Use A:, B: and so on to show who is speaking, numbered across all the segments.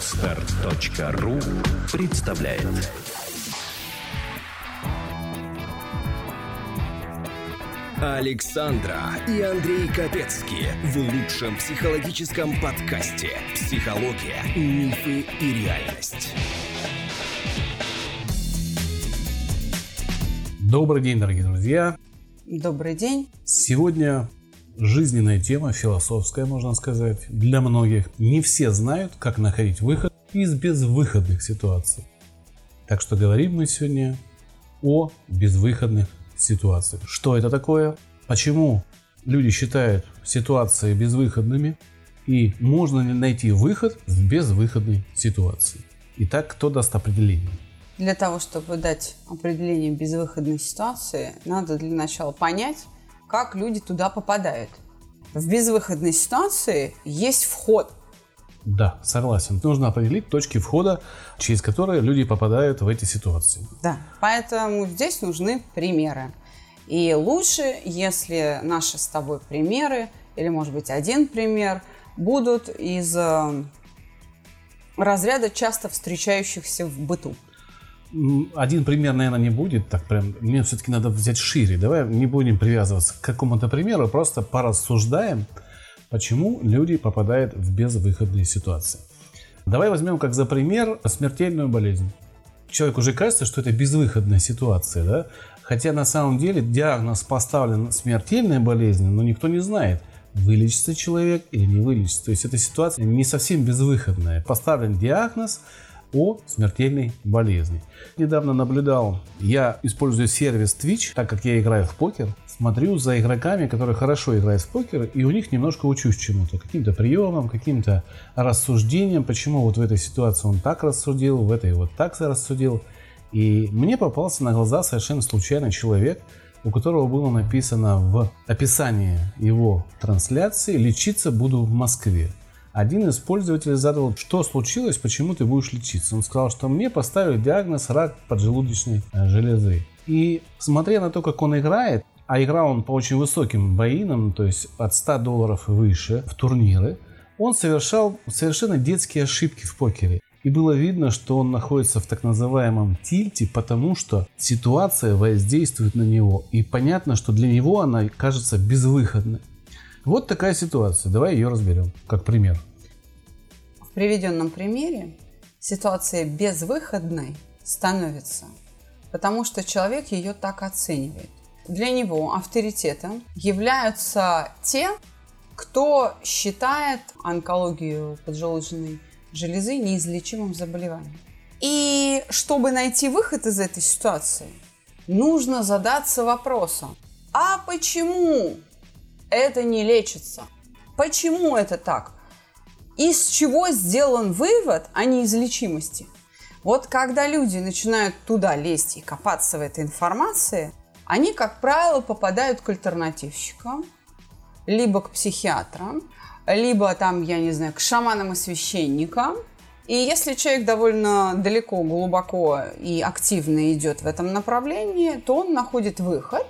A: Отстар.ру представляет Александра и Андрей Капецки в лучшем психологическом подкасте «Психология, мифы и реальность».
B: Добрый день, дорогие друзья.
C: Добрый день.
B: Сегодня жизненная тема, философская, можно сказать, для многих. Не все знают, как находить выход из безвыходных ситуаций. Так что говорим мы сегодня о безвыходных ситуациях. Что это такое? Почему люди считают ситуации безвыходными? И можно ли найти выход в безвыходной ситуации? Итак, кто даст определение?
C: Для того, чтобы дать определение безвыходной ситуации, надо для начала понять, как люди туда попадают. В безвыходной ситуации есть вход.
B: Да, согласен. Нужно определить точки входа, через которые люди попадают в эти ситуации.
C: Да, поэтому здесь нужны примеры. И лучше, если наши с тобой примеры, или может быть один пример, будут из э, разряда часто встречающихся в быту.
B: Один пример, наверное, не будет. Так прям, мне все-таки надо взять шире. Давай не будем привязываться к какому-то примеру, просто порассуждаем, почему люди попадают в безвыходные ситуации. Давай возьмем как за пример смертельную болезнь. Человеку уже кажется, что это безвыходная ситуация, да? Хотя на самом деле диагноз поставлен смертельная болезнь, но никто не знает, вылечится человек или не вылечится. То есть эта ситуация не совсем безвыходная. Поставлен диагноз, о смертельной болезни. Недавно наблюдал, я использую сервис Twitch, так как я играю в покер, смотрю за игроками, которые хорошо играют в покер, и у них немножко учусь чему-то, каким-то приемам, каким-то рассуждениям, почему вот в этой ситуации он так рассудил, в этой вот так рассудил. И мне попался на глаза совершенно случайный человек, у которого было написано в описании его трансляции «Лечиться буду в Москве». Один из пользователей задал, что случилось, почему ты будешь лечиться. Он сказал, что мне поставили диагноз рак поджелудочной э, железы. И смотря на то, как он играет, а играл он по очень высоким боинам, то есть от 100 долларов и выше в турниры, он совершал совершенно детские ошибки в покере. И было видно, что он находится в так называемом тильте, потому что ситуация воздействует на него. И понятно, что для него она кажется безвыходной. Вот такая ситуация. Давай ее разберем, как пример.
C: Приведенном примере ситуация безвыходной становится, потому что человек ее так оценивает. Для него авторитетом являются те, кто считает онкологию поджелудочной железы неизлечимым заболеванием. И чтобы найти выход из этой ситуации, нужно задаться вопросом, а почему это не лечится. Почему это так? Из чего сделан вывод о неизлечимости? Вот когда люди начинают туда лезть и копаться в этой информации, они, как правило, попадают к альтернативщикам, либо к психиатрам, либо там, я не знаю, к шаманам и священникам. И если человек довольно далеко, глубоко и активно идет в этом направлении, то он находит выход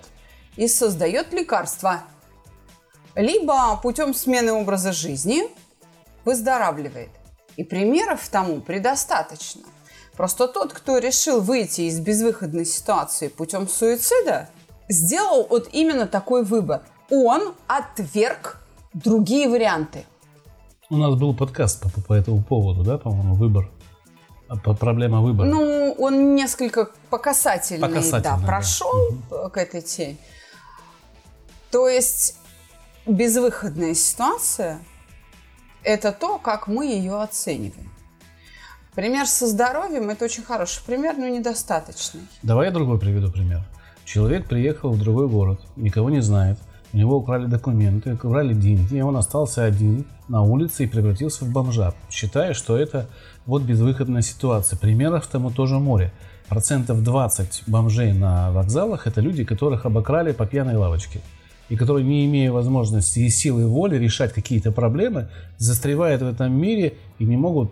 C: и создает лекарства – либо путем смены образа жизни выздоравливает. И примеров тому предостаточно. Просто тот, кто решил выйти из безвыходной ситуации путем суицида, сделал вот именно такой выбор. Он отверг другие варианты.
B: У нас был подкаст по, по этому поводу, да, по-моему, выбор. А, по проблема выбора.
C: Ну, он несколько по касательный, да, прошел да. к этой теме. То есть безвыходная ситуация – это то, как мы ее оцениваем. Пример со здоровьем – это очень хороший пример, но недостаточный.
B: Давай я другой приведу пример. Человек приехал в другой город, никого не знает, у него украли документы, украли деньги, и он остался один на улице и превратился в бомжа, считая, что это вот безвыходная ситуация. Примеров тому тоже море. Процентов 20 бомжей на вокзалах – это люди, которых обокрали по пьяной лавочке и которые, не имея возможности и силы воли решать какие-то проблемы, застревают в этом мире и не могут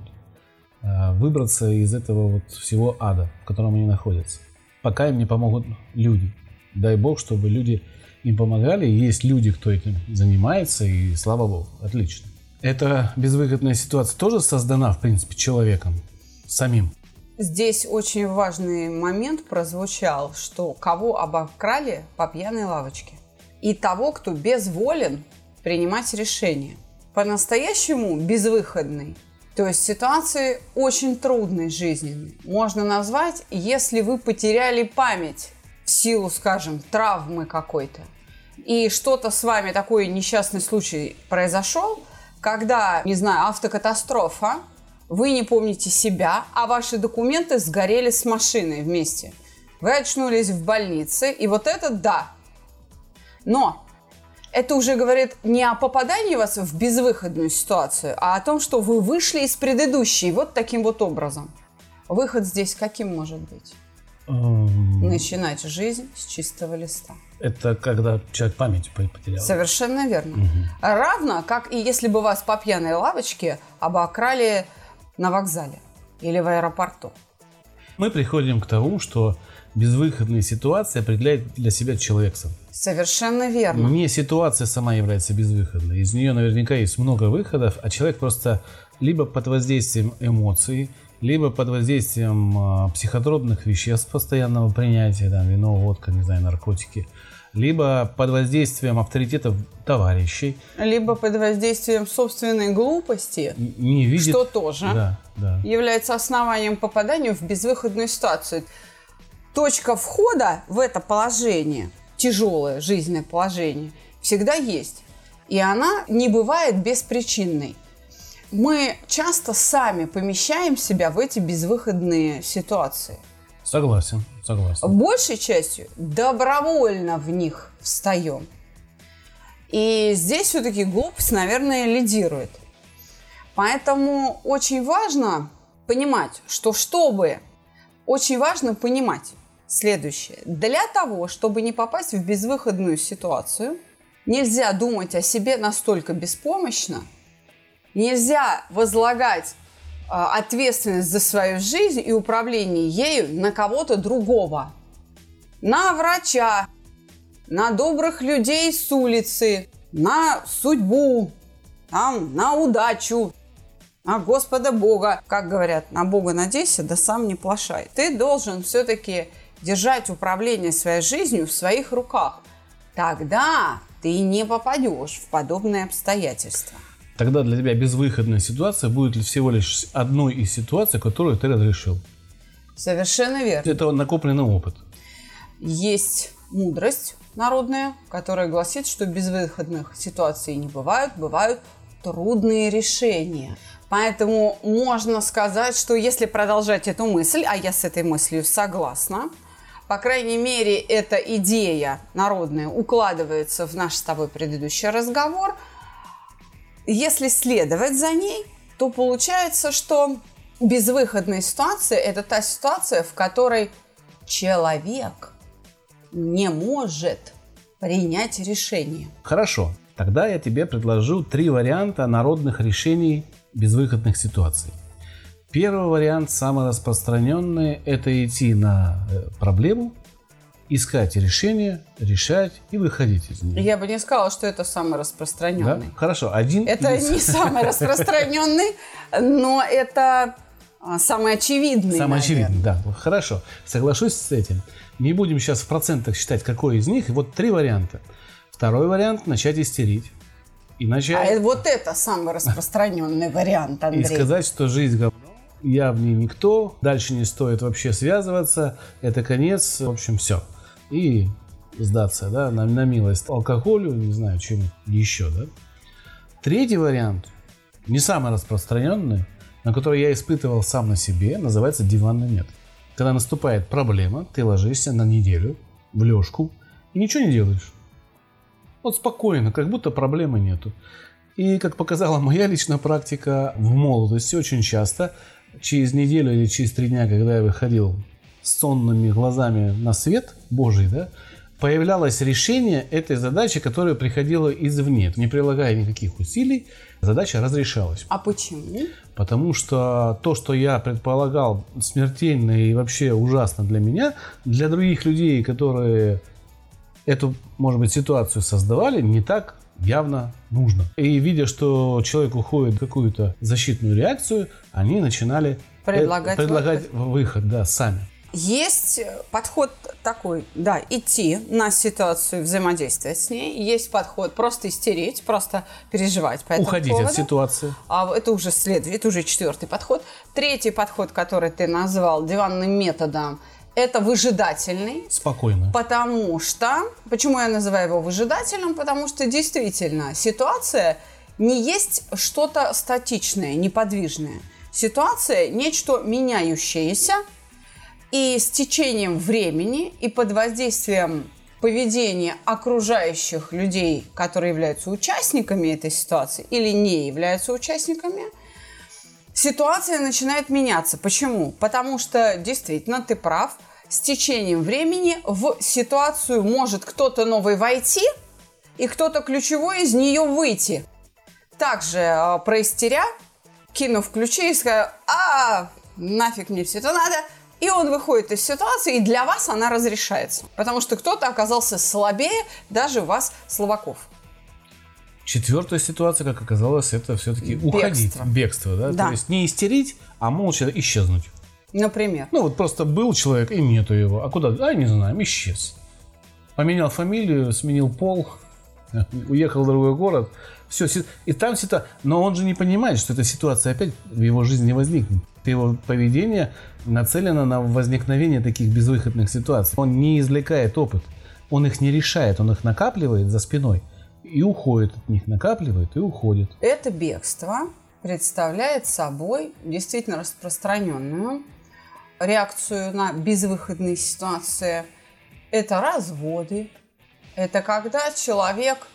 B: э, выбраться из этого вот всего ада, в котором они находятся. Пока им не помогут люди. Дай Бог, чтобы люди им помогали. Есть люди, кто этим занимается, и слава Богу, отлично. Эта безвыходная ситуация тоже создана, в принципе, человеком самим.
C: Здесь очень важный момент прозвучал, что кого обокрали по пьяной лавочке. И того, кто безволен принимать решения. По-настоящему безвыходный, то есть ситуации очень трудной жизненной, можно назвать, если вы потеряли память в силу, скажем, травмы какой-то. И что-то с вами, такой несчастный случай произошел, когда, не знаю, автокатастрофа, вы не помните себя, а ваши документы сгорели с машиной вместе. Вы очнулись в больнице, и вот это да. Но это уже говорит не о попадании вас в безвыходную ситуацию, а о том, что вы вышли из предыдущей вот таким вот образом. Выход здесь каким может быть?
B: Эм,
C: Начинать жизнь с чистого листа.
B: Это когда человек память по- потерял.
C: Совершенно верно. Равно, как и если бы вас по пьяной лавочке обокрали на вокзале или в аэропорту.
B: Мы приходим к тому, что безвыходные ситуации определяет для себя человек сам.
C: Совершенно верно.
B: Не ситуация сама является безвыходной. Из нее наверняка есть много выходов, а человек просто либо под воздействием эмоций, либо под воздействием а, психотропных веществ постоянного принятия, там, вино, водка, не знаю, наркотики, либо под воздействием авторитетов товарищей,
C: Либо под воздействием собственной глупости,
B: не видит...
C: что тоже
B: Да, да.
C: является основанием попадания в безвыходную ситуацию. Точка входа в это положение, тяжелое жизненное положение, всегда есть. И она не бывает беспричинной. Мы часто сами помещаем себя в эти безвыходные ситуации.
B: Согласен, согласен.
C: Большей частью добровольно в них встаем. И здесь все-таки глупость, наверное, лидирует. Поэтому очень важно понимать, что чтобы... Очень важно понимать следующее. Для того, чтобы не попасть в безвыходную ситуацию, нельзя думать о себе настолько беспомощно, нельзя возлагать а, ответственность за свою жизнь и управление ею на кого-то другого. На врача, на добрых людей с улицы, на судьбу, там, на удачу, на Господа Бога. Как говорят, на Бога надейся, да сам не плашай. Ты должен все-таки держать управление своей жизнью в своих руках. Тогда ты не попадешь в подобные обстоятельства.
B: Тогда для тебя безвыходная ситуация будет всего лишь одной из ситуаций, которую ты разрешил.
C: Совершенно верно.
B: Это накопленный опыт.
C: Есть мудрость народная, которая гласит, что безвыходных ситуаций не бывают, бывают трудные решения. Поэтому можно сказать, что если продолжать эту мысль, а я с этой мыслью согласна, по крайней мере, эта идея народная укладывается в наш с тобой предыдущий разговор, если следовать за ней, то получается, что безвыходная ситуация – это та ситуация, в которой человек не может принять решение.
B: Хорошо, тогда я тебе предложу три варианта народных решений безвыходных ситуаций. Первый вариант, самый распространенный, это идти на э, проблему, искать решение, решать и выходить из нее.
C: Я бы не сказала, что это самый
B: Да?
C: распространенный.
B: Хорошо, один
C: Это
B: из-
C: не самый распространенный, но это а, самый очевидный.
B: Самый
C: наверное.
B: очевидный, да. Хорошо, соглашусь с этим. Не будем сейчас в процентах считать, какой из них. И вот три варианта. Второй вариант – начать истерить. И
C: А вот это самый распространенный вариант,
B: и
C: Андрей.
B: сказать, что жизнь говно, я в ней никто, дальше не стоит вообще связываться, это конец, в общем, все. И сдаться, да, на, на милость алкоголю, не знаю, чем еще, да. Третий вариант, не самый распространенный, на который я испытывал сам на себе, называется диванный метод. Когда наступает проблема, ты ложишься на неделю в лёжку и ничего не делаешь. Вот спокойно, как будто проблемы нету. И, как показала моя личная практика в молодости, очень часто, через неделю или через три дня, когда я выходил с сонными глазами на свет Божий, да, появлялось решение этой задачи, которая приходила извне. Не прилагая никаких усилий, задача разрешалась.
C: А почему?
B: Потому что то, что я предполагал смертельно и вообще ужасно для меня, для других людей, которые эту, может быть, ситуацию создавали, не так явно нужно. И видя, что человек уходит в какую-то защитную реакцию, они начинали
C: Предлагать
B: предлагать выход. выход, да, сами.
C: Есть подход такой, да, идти на ситуацию, взаимодействовать с ней. Есть подход просто истерить, просто переживать по этому
B: Уходить
C: поводу.
B: от ситуации.
C: А это уже следует, это уже четвертый подход. Третий подход, который ты назвал диванным методом, это выжидательный.
B: Спокойно.
C: Потому что, почему я называю его выжидательным? Потому что действительно ситуация не есть что-то статичное, неподвижное. Ситуация – нечто меняющееся, и с течением времени и под воздействием поведения окружающих людей, которые являются участниками этой ситуации или не являются участниками, ситуация начинает меняться. Почему? Потому что действительно ты прав. С течением времени в ситуацию может кто-то новый войти и кто-то ключевой из нее выйти. Также э, проистеря, кинув ключи и сказав, а, нафиг мне все это надо, и он выходит из ситуации, и для вас она разрешается. Потому что кто-то оказался слабее даже вас, словаков.
B: Четвертая ситуация, как оказалось, это все-таки уходить.
C: Бегство.
B: Бегство, да?
C: Да.
B: То есть не истерить, а молча исчезнуть.
C: Например.
B: Ну вот просто был человек и нету его. А куда? А не знаем, исчез. Поменял фамилию, сменил пол, уехал в другой город. Все, и там ситуация. Но он же не понимает, что эта ситуация опять в его жизни не возникнет. Его поведение нацелено на возникновение таких безвыходных ситуаций. Он не извлекает опыт, он их не решает, он их накапливает за спиной и уходит от них, накапливает и уходит.
C: Это бегство представляет собой действительно распространенную реакцию на безвыходные ситуации. Это разводы. Это когда человек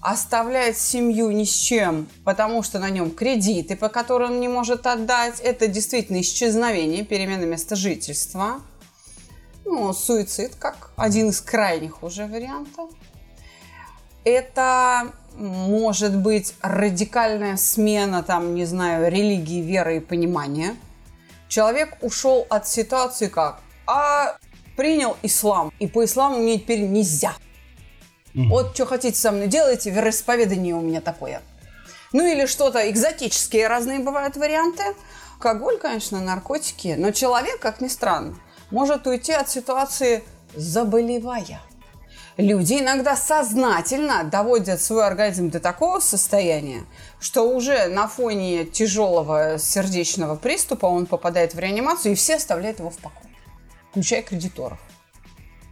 C: оставляет семью ни с чем, потому что на нем кредиты, по которым он не может отдать. Это действительно исчезновение, перемена места жительства. Ну, суицид как один из крайних уже вариантов. Это может быть радикальная смена, там, не знаю, религии, веры и понимания. Человек ушел от ситуации как? А принял ислам, и по исламу мне теперь нельзя. Вот что хотите со мной делайте, вероисповедание у меня такое. Ну или что-то экзотические разные бывают варианты. Алкоголь, конечно, наркотики, но человек, как ни странно, может уйти от ситуации заболевая. Люди иногда сознательно доводят свой организм до такого состояния, что уже на фоне тяжелого сердечного приступа он попадает в реанимацию, и все оставляют его в покое, включая кредиторов.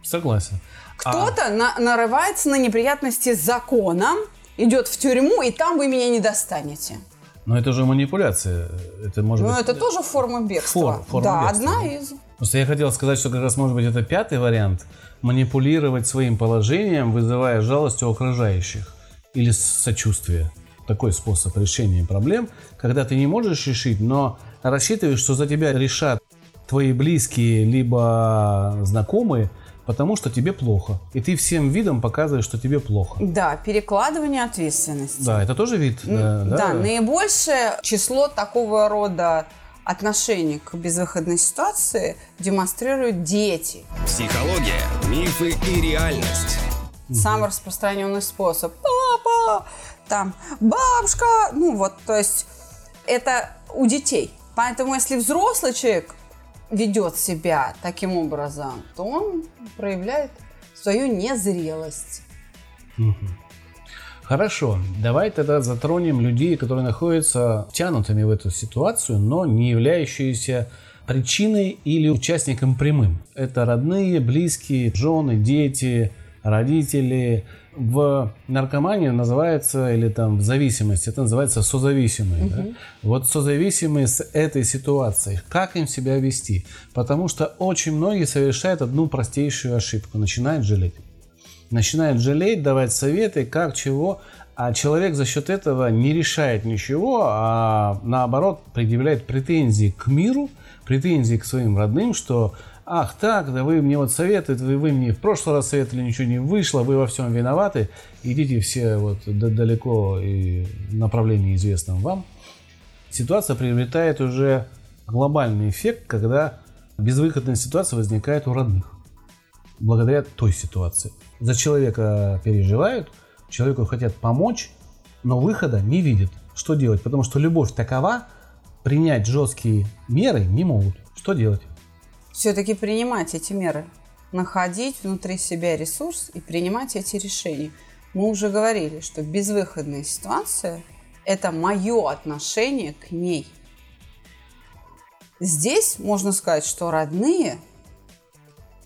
B: Согласен.
C: Кто-то на- нарывается на неприятности с законом, идет в тюрьму, и там вы меня не достанете.
B: Но это же манипуляция. Это может
C: Ну,
B: быть...
C: это тоже форма бегства.
B: Фор- форма
C: да,
B: бегства,
C: одна из.
B: Просто я хотел сказать, что как раз может быть это пятый вариант. Манипулировать своим положением, вызывая жалость у окружающих. Или сочувствие. Такой способ решения проблем, когда ты не можешь решить, но рассчитываешь, что за тебя решат твои близкие, либо знакомые, потому что тебе плохо. И ты всем видом показываешь, что тебе плохо.
C: Да, перекладывание ответственности.
B: Да, это тоже вид. э,
C: Да,
B: да?
C: наибольшее число такого рода отношений к безвыходной ситуации демонстрируют дети.
A: Психология, мифы и реальность.
C: Самый распространенный способ. Папа, там, бабушка. Ну вот, то есть это у детей. Поэтому если взрослый человек ведет себя таким образом, то он проявляет свою незрелость.
B: Хорошо, давай тогда затронем людей, которые находятся втянутыми в эту ситуацию, но не являющиеся причиной или участником прямым. Это родные, близкие, жены, дети, родители. В наркомании называется, или там в зависимости, это называется созависимые. да? Вот созависимые с этой ситуацией. Как им себя вести? Потому что очень многие совершают одну простейшую ошибку. Начинают жалеть начинает жалеть, давать советы, как, чего, а человек за счет этого не решает ничего, а наоборот предъявляет претензии к миру, претензии к своим родным, что ах так, да вы мне вот советуете, вы, вы мне в прошлый раз советовали, ничего не вышло, вы во всем виноваты, идите все вот далеко и в направлении известном вам. Ситуация приобретает уже глобальный эффект, когда безвыходная ситуация возникает у родных благодаря той ситуации. За человека переживают, человеку хотят помочь, но выхода не видят. Что делать? Потому что любовь такова, принять жесткие меры не могут. Что делать?
C: Все-таки принимать эти меры. Находить внутри себя ресурс и принимать эти решения. Мы уже говорили, что безвыходная ситуация – это мое отношение к ней. Здесь можно сказать, что родные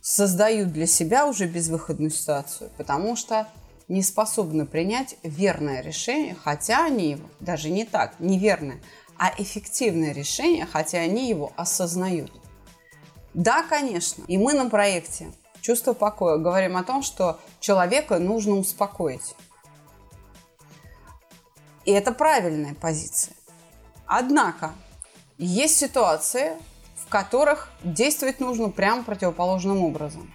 C: создают для себя уже безвыходную ситуацию, потому что не способны принять верное решение, хотя они его, даже не так, неверное, а эффективное решение, хотя они его осознают. Да, конечно, и мы на проекте «Чувство покоя» говорим о том, что человека нужно успокоить. И это правильная позиция. Однако, есть ситуации, в которых действовать нужно прямо противоположным образом.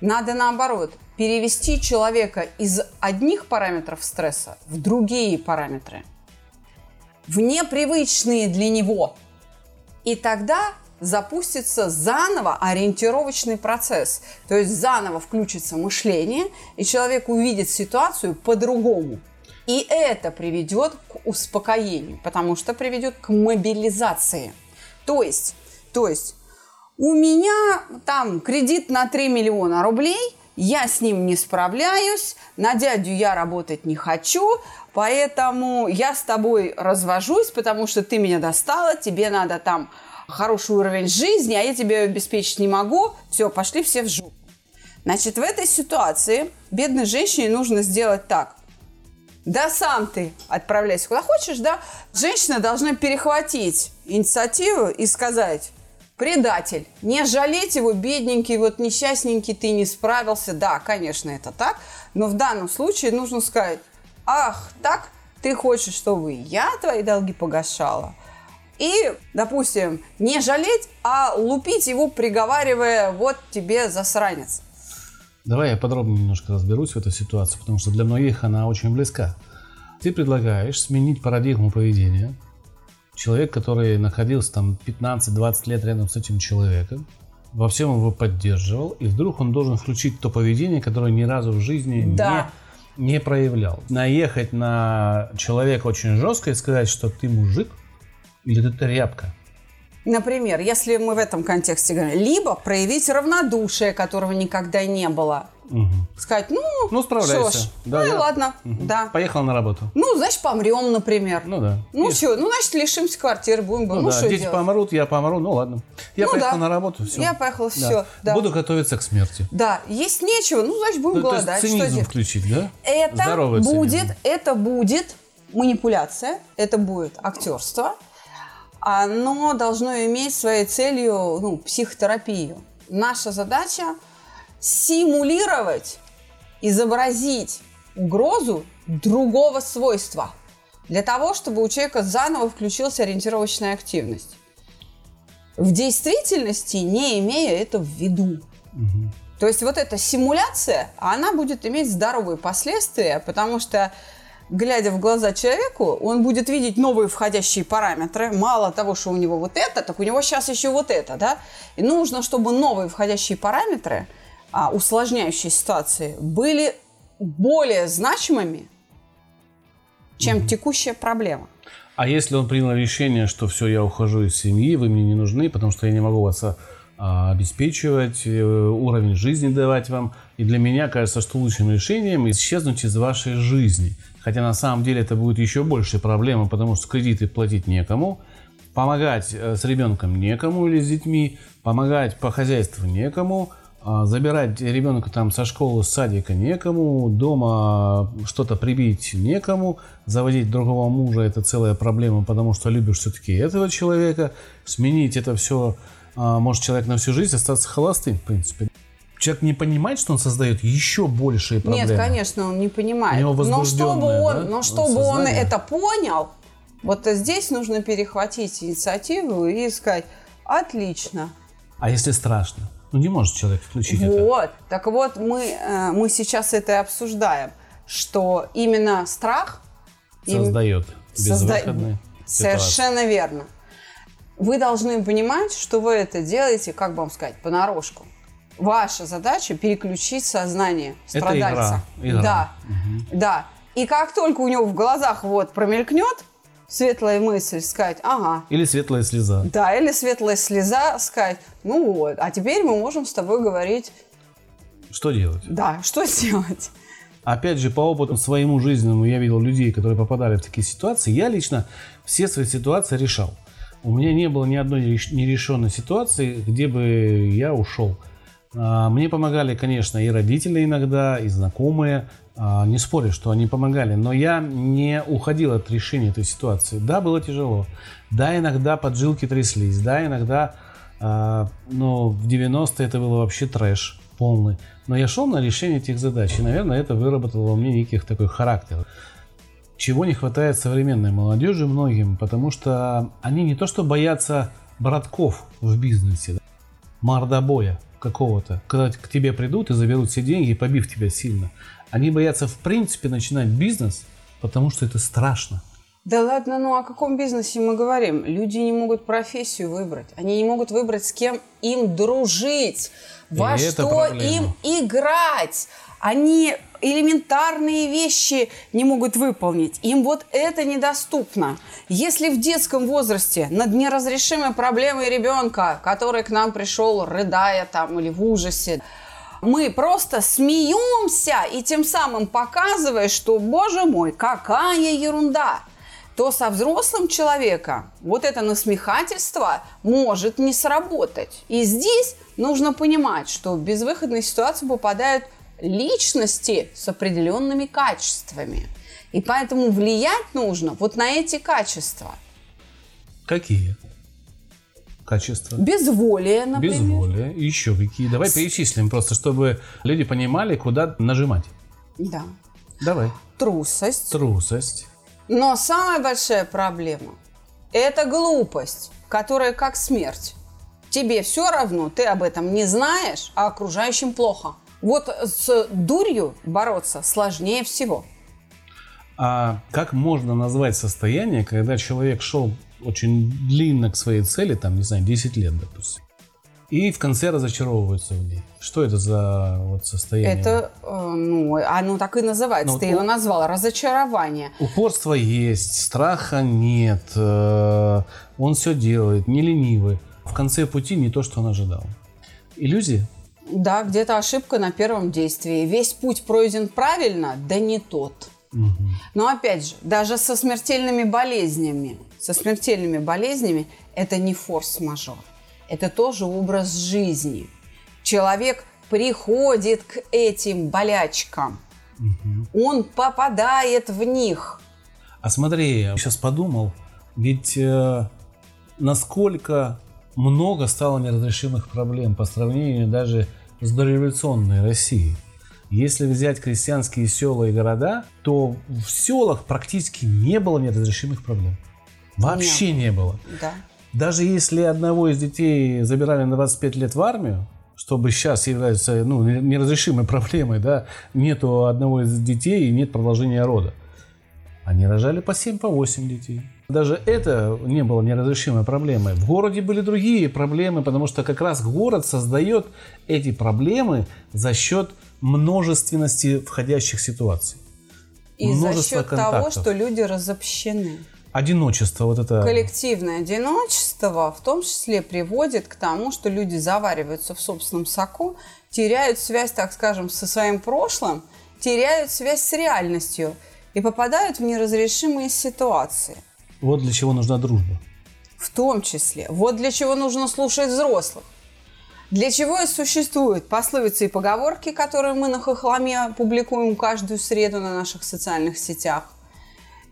C: Надо наоборот перевести человека из одних параметров стресса в другие параметры, в непривычные для него. И тогда запустится заново ориентировочный процесс. То есть заново включится мышление, и человек увидит ситуацию по-другому. И это приведет к успокоению, потому что приведет к мобилизации. То есть, то есть у меня там кредит на 3 миллиона рублей, я с ним не справляюсь, на дядю я работать не хочу, поэтому я с тобой развожусь, потому что ты меня достала, тебе надо там хороший уровень жизни, а я тебе обеспечить не могу, все, пошли все в жопу. Значит, в этой ситуации бедной женщине нужно сделать так. Да сам ты отправляйся куда хочешь, да? Женщина должна перехватить инициативу и сказать, предатель. Не жалеть его, бедненький, вот несчастненький, ты не справился. Да, конечно, это так. Но в данном случае нужно сказать, ах, так, ты хочешь, чтобы я твои долги погашала? И, допустим, не жалеть, а лупить его, приговаривая, вот тебе засранец.
B: Давай я подробнее немножко разберусь в этой ситуации, потому что для многих она очень близка. Ты предлагаешь сменить парадигму поведения – человек, который находился там 15-20 лет рядом с этим человеком, во всем его поддерживал, и вдруг он должен включить то поведение, которое ни разу в жизни да. не, не проявлял. Наехать на человека очень жестко и сказать, что ты мужик или ты тряпка.
C: Например, если мы в этом контексте говорим, либо проявить равнодушие, которого никогда не было. Угу. Сказать, ну,
B: ну справляйся.
C: Ж, да, ну и ладно, угу. да.
B: Поехал на работу.
C: Ну, значит, помрем, например.
B: Ну да.
C: Ну что, ну значит, лишимся квартиры, будем.
B: Ну,
C: ну
B: да, дети
C: делать?
B: помрут, я помру, ну ладно. Я ну, поехал
C: да.
B: на работу, все.
C: Я поехала,
B: да.
C: все. Да.
B: Буду готовиться к смерти.
C: Да, есть нечего, ну значит, будем
B: ну,
C: голодать.
B: То есть цинизм
C: что
B: включить, да?
C: Это
B: Здоровый
C: будет,
B: цинизм.
C: это будет манипуляция, это будет актерство. Оно должно иметь своей целью ну, психотерапию. Наша задача симулировать изобразить угрозу другого свойства для того, чтобы у человека заново включилась ориентировочная активность. В действительности не имея это в виду. Угу. То есть вот эта симуляция, она будет иметь здоровые последствия, потому что глядя в глаза человеку, он будет видеть новые входящие параметры. Мало того, что у него вот это, так у него сейчас еще вот это, да? И нужно, чтобы новые входящие параметры – а, усложняющие ситуации были более значимыми, чем угу. текущая проблема.
B: А если он принял решение, что все, я ухожу из семьи, вы мне не нужны, потому что я не могу вас а, обеспечивать, э, уровень жизни давать вам. И для меня кажется, что лучшим решением исчезнуть из вашей жизни. Хотя на самом деле это будет еще больше проблема, потому что кредиты платить некому, помогать э, с ребенком некому или с детьми, помогать по хозяйству некому, забирать ребенка там со школы, с садика некому, дома что-то прибить некому, заводить другого мужа это целая проблема, потому что любишь все-таки этого человека, сменить это все, а, может человек на всю жизнь остаться холостым, в принципе. Человек не понимает, что он создает еще большие проблемы.
C: Нет, конечно, он не понимает. но чтобы он, да? но чтобы он это понял, вот здесь нужно перехватить инициативу и сказать, отлично.
B: А если страшно? Ну, не может человек включить
C: вот.
B: это.
C: Вот. Так вот, мы, э, мы сейчас это и обсуждаем, что именно страх...
B: Создает
C: им... безвыходные Созда... Совершенно верно. Вы должны понимать, что вы это делаете, как бы вам сказать, понарошку. Ваша задача переключить сознание
B: Это
C: страдальца.
B: игра, игра.
C: Да, да. И как только у него в глазах вот промелькнет светлая мысль, сказать, ага,
B: Или светлая слеза.
C: да, или светлая слеза, сказать, ну вот, а теперь мы можем с тобой говорить,
B: Что делать?
C: да, что сделать?
B: Опять же, по опыту своему жизненному я видел людей, которые попадали в такие ситуации. Я лично все свои ситуации решал. У меня не было ни одной реш- нерешенной ситуации, где бы я ушел. А, Мне помогали, конечно, и родители иногда, и знакомые. А, Не спорю, что они помогали, но я не уходил от решения этой ситуации. Да, было тяжело. Да, иногда поджилки тряслись. Да, иногда, а, ну, в 90-е это было вообще трэш полный. Но я шел на решение этих задач, и, наверное, это выработало во мне неких такой характер. Чего не хватает современной молодежи многим, потому что они не то что боятся братков в бизнесе, мордобоя какого-то, когда к тебе придут и заберут все деньги, побив тебя сильно. Они боятся в принципе начинать бизнес, потому что это страшно.
C: Да ладно, ну о каком бизнесе мы говорим? Люди не могут профессию выбрать. Они не могут выбрать, с кем им дружить, во
B: И
C: что им играть. Они элементарные вещи не могут выполнить. Им вот это недоступно. Если в детском возрасте над неразрешимой проблемой ребенка, который к нам пришел, рыдая там или в ужасе, мы просто смеемся и тем самым показывая, что, боже мой, какая ерунда, то со взрослым человеком вот это насмехательство может не сработать. И здесь нужно понимать, что в безвыходную ситуацию попадают личности с определенными качествами. И поэтому влиять нужно вот на эти качества.
B: Какие? Качества.
C: Безволие, например.
B: Безволие. И еще какие? Давай перечислим просто, чтобы люди понимали, куда нажимать.
C: Да.
B: Давай.
C: Трусость.
B: Трусость.
C: Но самая большая проблема – это глупость, которая как смерть. Тебе все равно, ты об этом не знаешь, а окружающим плохо. Вот с дурью бороться сложнее всего.
B: А как можно назвать состояние, когда человек шел очень длинно к своей цели, там, не знаю, 10 лет, допустим, и в конце разочаровывается в ней? Что это за вот состояние?
C: Это, э, ну, оно так и называется.
B: Ну,
C: ты
B: у-
C: его назвал разочарование.
B: Упорства есть, страха нет, э, он все делает, не ленивый. В конце пути не то, что он ожидал. Иллюзии?
C: Да, где-то ошибка на первом действии. Весь путь пройден правильно, да не тот. Но опять же, даже со смертельными болезнями, со смертельными болезнями это не форс-мажор. Это тоже образ жизни. Человек приходит к этим болячкам. Он попадает в них.
B: А смотри, я сейчас подумал, ведь э, насколько много стало неразрешимых проблем по сравнению даже с дореволюционной Россией. Если взять крестьянские села и города, то в селах практически не было неразрешимых проблем. Вообще не было.
C: Да.
B: Даже если одного из детей забирали на 25 лет в армию, чтобы сейчас является ну, неразрешимой проблемой, да, нету одного из детей и нет продолжения рода. Они рожали по 7, по 8 детей. Даже это не было неразрешимой проблемой. В городе были другие проблемы, потому что как раз город создает эти проблемы за счет множественности входящих ситуаций.
C: И за счет того,
B: контактов.
C: что люди разобщены.
B: Одиночество, вот это...
C: Коллективное одиночество в том числе приводит к тому, что люди завариваются в собственном соку, теряют связь, так скажем, со своим прошлым, теряют связь с реальностью и попадают в неразрешимые ситуации.
B: Вот для чего нужна дружба.
C: В том числе. Вот для чего нужно слушать взрослых. Для чего и существуют пословицы и поговорки, которые мы на Хохломе публикуем каждую среду на наших социальных сетях.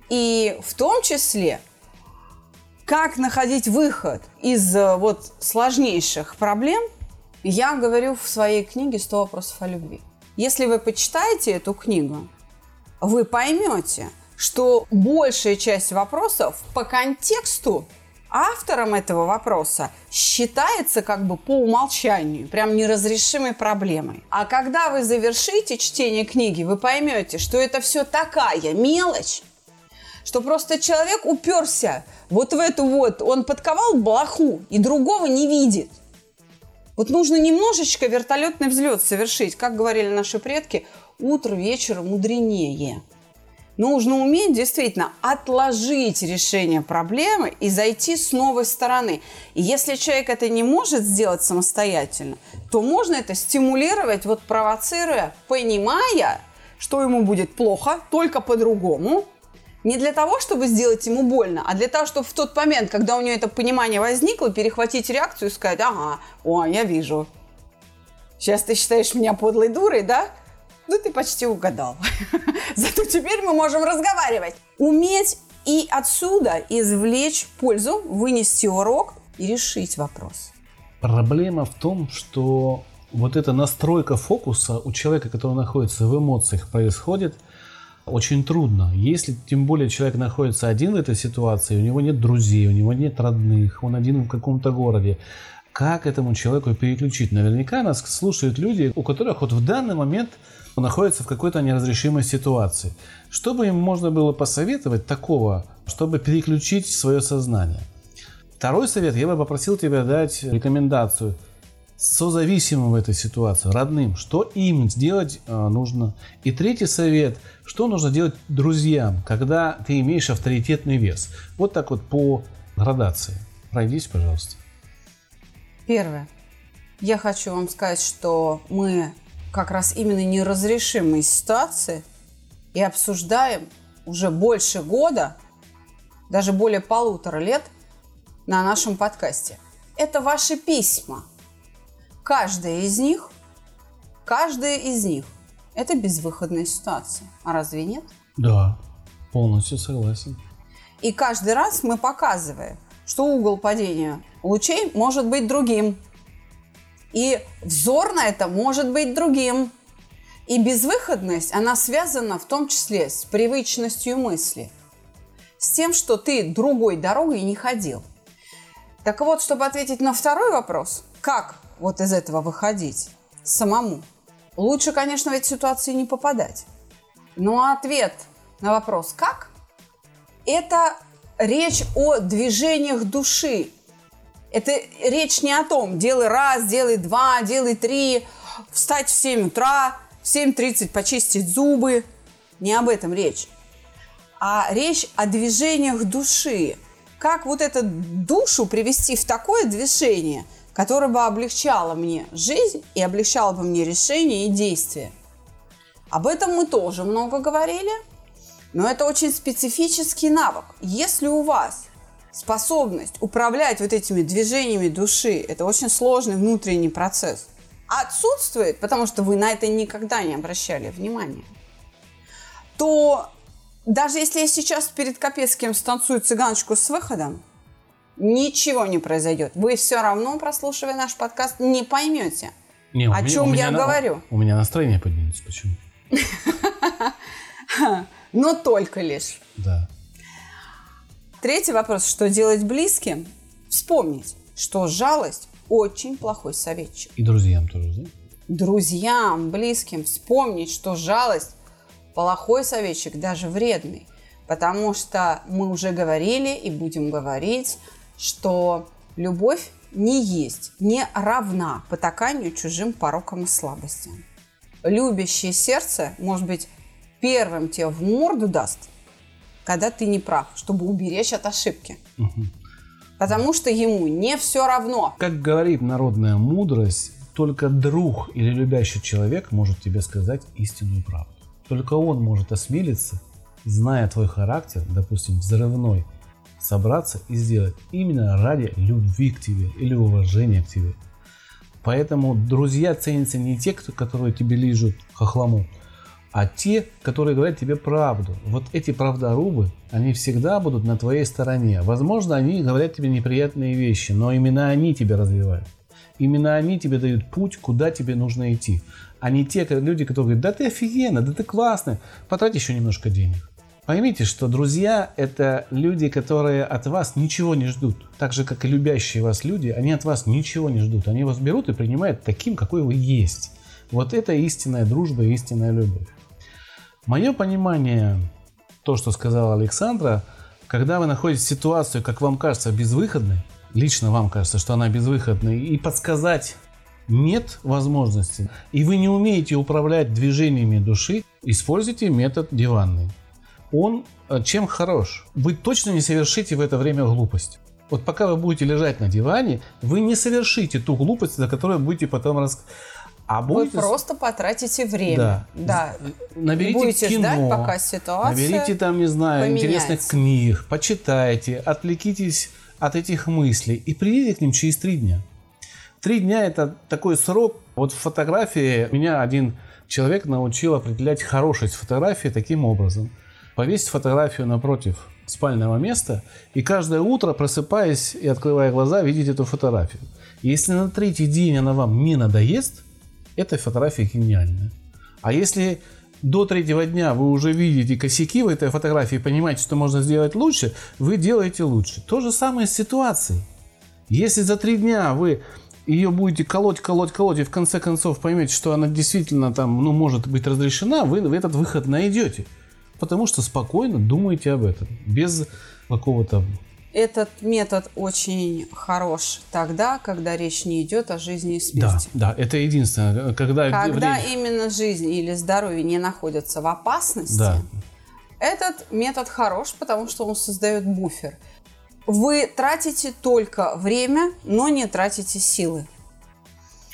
C: И в том числе, как находить выход из э, вот сложнейших проблем, я говорю в своей книге «100 вопросов о любви». Если вы почитаете эту книгу, вы поймете, что большая часть вопросов по контексту автором этого вопроса считается как бы по умолчанию, прям неразрешимой проблемой. А когда вы завершите чтение книги, вы поймете, что это все такая мелочь, что просто человек уперся вот в эту вот, он подковал блоху и другого не видит. Вот нужно немножечко вертолетный взлет совершить. Как говорили наши предки, утро вечера мудренее. Нужно уметь действительно отложить решение проблемы и зайти с новой стороны. И если человек это не может сделать самостоятельно, то можно это стимулировать, вот провоцируя, понимая, что ему будет плохо, только по-другому, не для того, чтобы сделать ему больно, а для того, чтобы в тот момент, когда у него это понимание возникло, перехватить реакцию и сказать, ага, о, я вижу. Сейчас ты считаешь меня подлой дурой, да? Ну, ты почти угадал. Зато теперь мы можем разговаривать. Уметь и отсюда извлечь пользу, вынести урок и решить вопрос.
B: Проблема в том, что вот эта настройка фокуса у человека, который находится в эмоциях, происходит очень трудно. Если тем более человек находится один в этой ситуации, у него нет друзей, у него нет родных, он один в каком-то городе, как этому человеку переключить? Наверняка нас слушают люди, у которых вот в данный момент находится в какой-то неразрешимой ситуации. Что бы им можно было посоветовать такого, чтобы переключить свое сознание? Второй совет, я бы попросил тебя дать рекомендацию созависимым в этой ситуации, родным, что им сделать э, нужно. И третий совет, что нужно делать друзьям, когда ты имеешь авторитетный вес. Вот так вот по градации. Пройдись, пожалуйста.
C: Первое. Я хочу вам сказать, что мы как раз именно неразрешимые ситуации и обсуждаем уже больше года, даже более полутора лет на нашем подкасте. Это ваши письма. Каждая из них, каждая из них – это безвыходная ситуация. А разве нет?
B: Да, полностью согласен.
C: И каждый раз мы показываем, что угол падения лучей может быть другим – и взор на это может быть другим. И безвыходность, она связана в том числе с привычностью мысли. С тем, что ты другой дорогой не ходил. Так вот, чтобы ответить на второй вопрос, как вот из этого выходить самому, лучше, конечно, в эти ситуации не попадать. Но ответ на вопрос «как» – это речь о движениях души, это речь не о том, делай раз, делай два, делай три, встать в 7 утра, в 7.30 почистить зубы. Не об этом речь. А речь о движениях души. Как вот эту душу привести в такое движение, которое бы облегчало мне жизнь и облегчало бы мне решения и действия. Об этом мы тоже много говорили, но это очень специфический навык. Если у вас способность управлять вот этими движениями души, это очень сложный внутренний процесс, отсутствует, потому что вы на это никогда не обращали внимания, то даже если я сейчас перед Капецким станцую цыганочку с выходом, ничего не произойдет. Вы все равно, прослушивая наш подкаст, не поймете, не, о меня, чем я
B: на,
C: говорю.
B: У меня настроение поднимется. Почему?
C: Но только лишь.
B: Да.
C: Третий вопрос. Что делать близким? Вспомнить, что жалость очень плохой советчик.
B: И друзьям тоже, да?
C: Друзьям, близким вспомнить, что жалость плохой советчик, даже вредный. Потому что мы уже говорили и будем говорить, что любовь не есть, не равна потаканию чужим порокам и слабостям. Любящее сердце, может быть, первым тебе в морду даст – когда ты не прав, чтобы уберечь от ошибки. Угу. Потому что ему не все равно.
B: Как говорит народная мудрость, только друг или любящий человек может тебе сказать истинную правду. Только он может осмелиться, зная твой характер, допустим, взрывной, собраться и сделать именно ради любви к тебе или уважения к тебе. Поэтому друзья ценятся не те, которые тебе лижут хохлому, а те, которые говорят тебе правду. Вот эти правдорубы, они всегда будут на твоей стороне. Возможно, они говорят тебе неприятные вещи, но именно они тебя развивают. Именно они тебе дают путь, куда тебе нужно идти. А не те люди, которые говорят, да ты офигенно, да ты классный, потрать еще немножко денег. Поймите, что друзья – это люди, которые от вас ничего не ждут. Так же, как и любящие вас люди, они от вас ничего не ждут. Они вас берут и принимают таким, какой вы есть. Вот это истинная дружба и истинная любовь. Мое понимание, то, что сказала Александра, когда вы находите ситуацию, как вам кажется, безвыходной, лично вам кажется, что она безвыходной, и подсказать нет возможности, и вы не умеете управлять движениями души, используйте метод диванный. Он э, чем хорош? Вы точно не совершите в это время глупость. Вот пока вы будете лежать на диване, вы не совершите ту глупость, за которую будете потом рас...
C: А будете... Вы просто потратите время.
B: Да.
C: да.
B: Наберите
C: будете
B: кино,
C: ждать, пока ситуация
B: Наберите там, не знаю,
C: поменяется.
B: интересных книг, почитайте, отвлекитесь от этих мыслей и придите к ним через три дня. Три дня это такой срок. Вот в фотографии меня один человек научил определять хорошесть фотографии таким образом. Повесить фотографию напротив спального места и каждое утро, просыпаясь и открывая глаза, видеть эту фотографию. Если на третий день она вам не надоест, эта фотография гениальная. А если до третьего дня вы уже видите косяки в этой фотографии и понимаете, что можно сделать лучше, вы делаете лучше. То же самое с ситуацией. Если за три дня вы ее будете колоть, колоть, колоть, и в конце концов поймете, что она действительно там, ну, может быть разрешена, вы этот выход найдете. Потому что спокойно думаете об этом, без какого-то
C: этот метод очень хорош тогда, когда речь не идет о жизни и смерти.
B: Да, да, это единственное. Когда,
C: когда время... именно жизнь или здоровье не находятся в опасности,
B: да.
C: этот метод хорош, потому что он создает буфер. Вы тратите только время, но не тратите силы.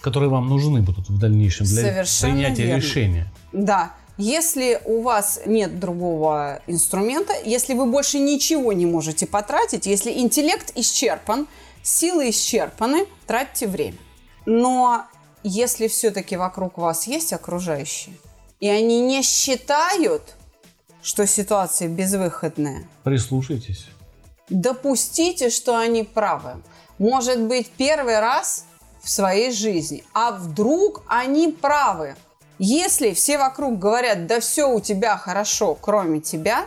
B: Которые вам нужны будут в дальнейшем для
C: Совершенно
B: принятия
C: верно.
B: решения.
C: Да. Если у вас нет другого инструмента, если вы больше ничего не можете потратить, если интеллект исчерпан, силы исчерпаны, тратьте время. Но если все-таки вокруг вас есть окружающие, и они не считают, что ситуация безвыходная,
B: прислушайтесь.
C: Допустите, что они правы. Может быть, первый раз в своей жизни. А вдруг они правы? Если все вокруг говорят, да все у тебя хорошо, кроме тебя,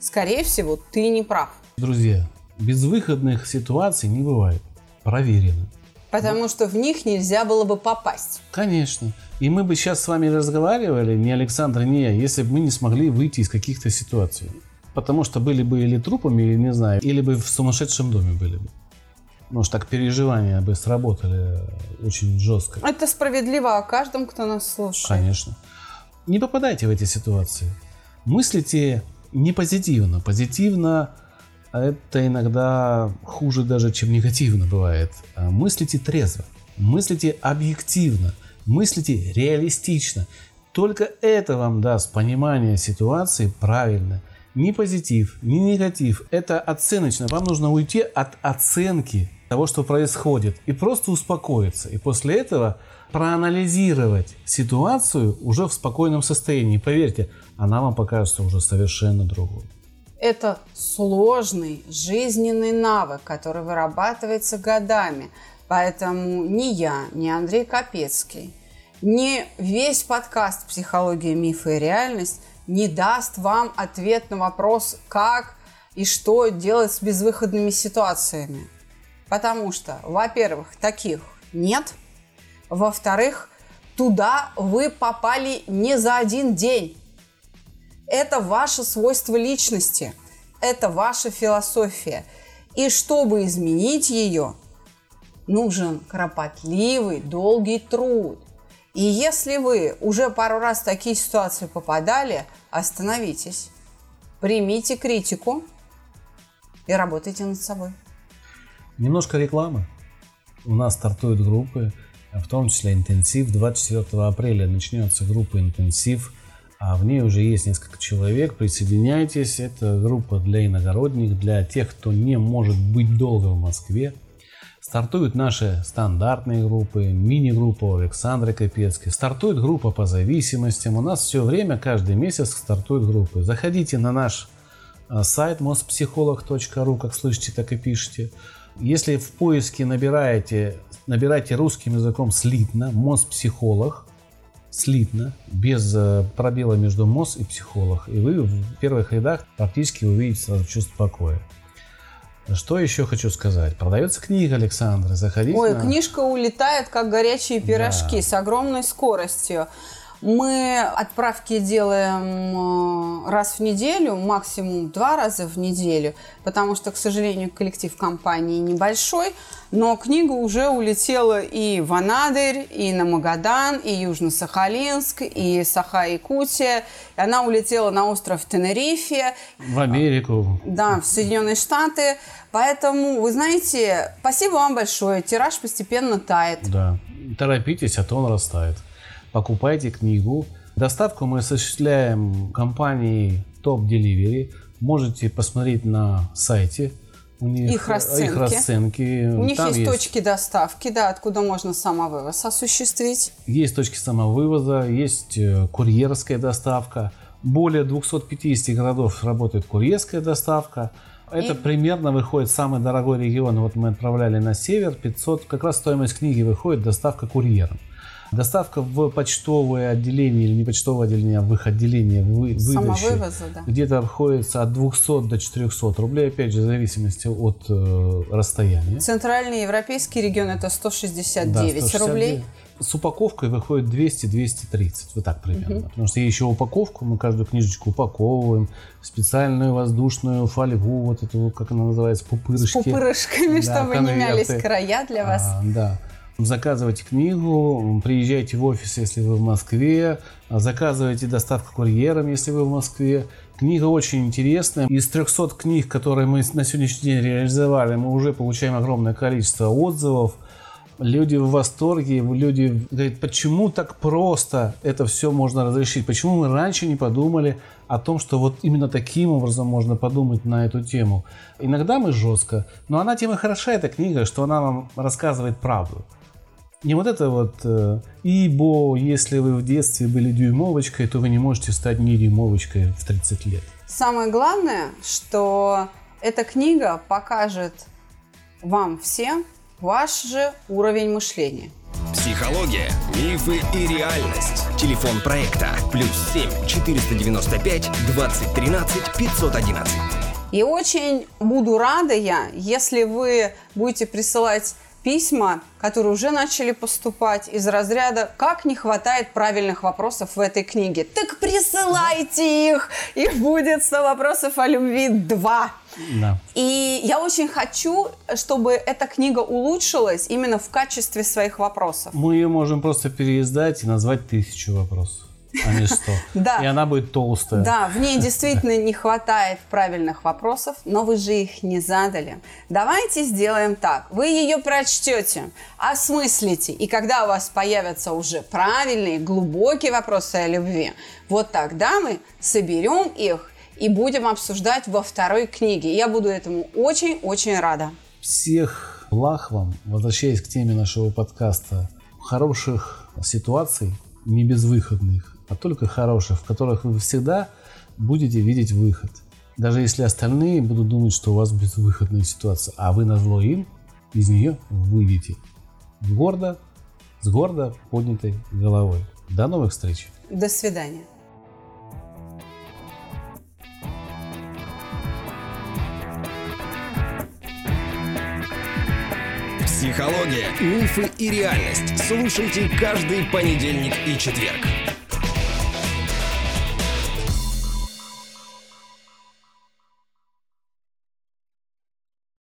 C: скорее всего, ты не прав.
B: Друзья, безвыходных ситуаций не бывает. Проверено.
C: Потому что в них нельзя было бы попасть.
B: Конечно. И мы бы сейчас с вами разговаривали, ни Александр, ни я, если бы мы не смогли выйти из каких-то ситуаций. Потому что были бы или трупами, или не знаю, или бы в сумасшедшем доме были бы. Может, так переживания бы сработали очень жестко.
C: Это справедливо о каждом, кто нас слушает.
B: Конечно. Не попадайте в эти ситуации. Мыслите не позитивно. Позитивно это иногда хуже даже, чем негативно бывает. А мыслите трезво. Мыслите объективно. Мыслите реалистично. Только это вам даст понимание ситуации правильно. Ни позитив, ни негатив. Это оценочно. Вам нужно уйти от оценки того, что происходит, и просто успокоиться. И после этого проанализировать ситуацию уже в спокойном состоянии. Поверьте, она вам покажется уже совершенно другой.
C: Это сложный жизненный навык, который вырабатывается годами. Поэтому ни я, ни Андрей Капецкий, ни весь подкаст «Психология, мифы и реальность» не даст вам ответ на вопрос, как и что делать с безвыходными ситуациями. Потому что, во-первых, таких нет. Во-вторых, туда вы попали не за один день. Это ваше свойство личности. Это ваша философия. И чтобы изменить ее, нужен кропотливый, долгий труд. И если вы уже пару раз в такие ситуации попадали, остановитесь, примите критику и работайте над собой.
B: Немножко рекламы. У нас стартуют группы, в том числе интенсив. 24 апреля начнется группа интенсив. А в ней уже есть несколько человек. Присоединяйтесь. Это группа для иногородних, для тех, кто не может быть долго в Москве. Стартуют наши стандартные группы, мини-группа у Александра Капецкой. Стартует группа по зависимостям. У нас все время, каждый месяц стартуют группы. Заходите на наш а, сайт mospsycholog.ru, как слышите, так и пишите. Если в поиске набираете, набираете русским языком слитно, мост-психолог, слитно, без э, пробела между МОЗ и психолог, и вы в первых рядах практически увидите сразу чувство покоя. Что еще хочу сказать? Продается книга Александра. Заходите.
C: Ой,
B: на...
C: книжка улетает, как горячие пирожки,
B: Да.
C: с огромной скоростью. Мы отправки делаем э, раз в неделю, максимум два раза в неделю, потому что, к сожалению, коллектив компании небольшой, но книга уже улетела и в Анадырь, и на Магадан, и Южно-Сахалинск, и Саха-Якутия. Она улетела на остров Тенерифе.
B: В Америку.
C: Да, в Соединенные Штаты. Поэтому, вы знаете, спасибо вам большое. Тираж постепенно тает.
B: Да. Торопитесь, а то он растает покупайте книгу. Доставку мы осуществляем компанией Top Delivery. Можете посмотреть на сайте.
C: У них, их расценки. Их расценки. У них есть, есть точки доставки, да, откуда можно самовывоз осуществить.
B: Есть точки самовывоза, есть э, курьерская доставка. Более 250 городов работает курьерская доставка. Это И... примерно выходит самый дорогой регион. Вот мы отправляли на север 500. Как раз стоимость книги выходит доставка курьером. Доставка в почтовое отделение или не почтовое отделение, а в их отделение вы, выдачи да. где-то обходится от 200 до 400 рублей, опять же, в зависимости от э, расстояния.
C: Центральный европейский регион это 169, да, 169 рублей.
B: С упаковкой выходит 200-230, вот так примерно. Угу. Потому что еще упаковку, мы каждую книжечку упаковываем, специальную воздушную фольгу, вот эту, как она называется, пупырышки. С
C: пупырышками, да, чтобы конверты. не мялись края для вас. А,
B: да. Заказывайте книгу, приезжайте в офис, если вы в Москве, заказывайте доставку курьером, если вы в Москве. Книга очень интересная. Из 300 книг, которые мы на сегодняшний день реализовали, мы уже получаем огромное количество отзывов. Люди в восторге, люди говорят, почему так просто это все можно разрешить? Почему мы раньше не подумали о том, что вот именно таким образом можно подумать на эту тему? Иногда мы жестко, но она тем и хороша, эта книга, что она вам рассказывает правду. Не вот это вот, э, ибо если вы в детстве были дюймовочкой, то вы не можете стать не дюймовочкой в 30 лет.
C: Самое главное, что эта книга покажет вам всем ваш же уровень мышления.
A: Психология, мифы и реальность. Телефон проекта плюс 7 495 2013 511.
C: И очень буду рада я, если вы будете присылать письма, которые уже начали поступать из разряда «Как не хватает правильных вопросов в этой книге?» Так присылайте их! Их будет 100 вопросов о любви 2. Да. И я очень хочу, чтобы эта книга улучшилась именно в качестве своих вопросов.
B: Мы ее можем просто переиздать и назвать тысячу вопросов а не 100.
C: Да.
B: И она будет толстая.
C: Да, в ней действительно не хватает правильных вопросов, но вы же их не задали. Давайте сделаем так. Вы ее прочтете, осмыслите, и когда у вас появятся уже правильные, глубокие вопросы о любви, вот тогда мы соберем их и будем обсуждать во второй книге. Я буду этому очень-очень рада.
B: Всех благ вам, возвращаясь к теме нашего подкаста, хороших ситуаций, не безвыходных, а только хороших, в которых вы всегда будете видеть выход. Даже если остальные будут думать, что у вас безвыходная ситуация, а вы на зло им из нее выйдете. Гордо, с гордо поднятой головой. До новых встреч.
C: До свидания.
A: Психология, мифы и реальность. Слушайте каждый понедельник и четверг.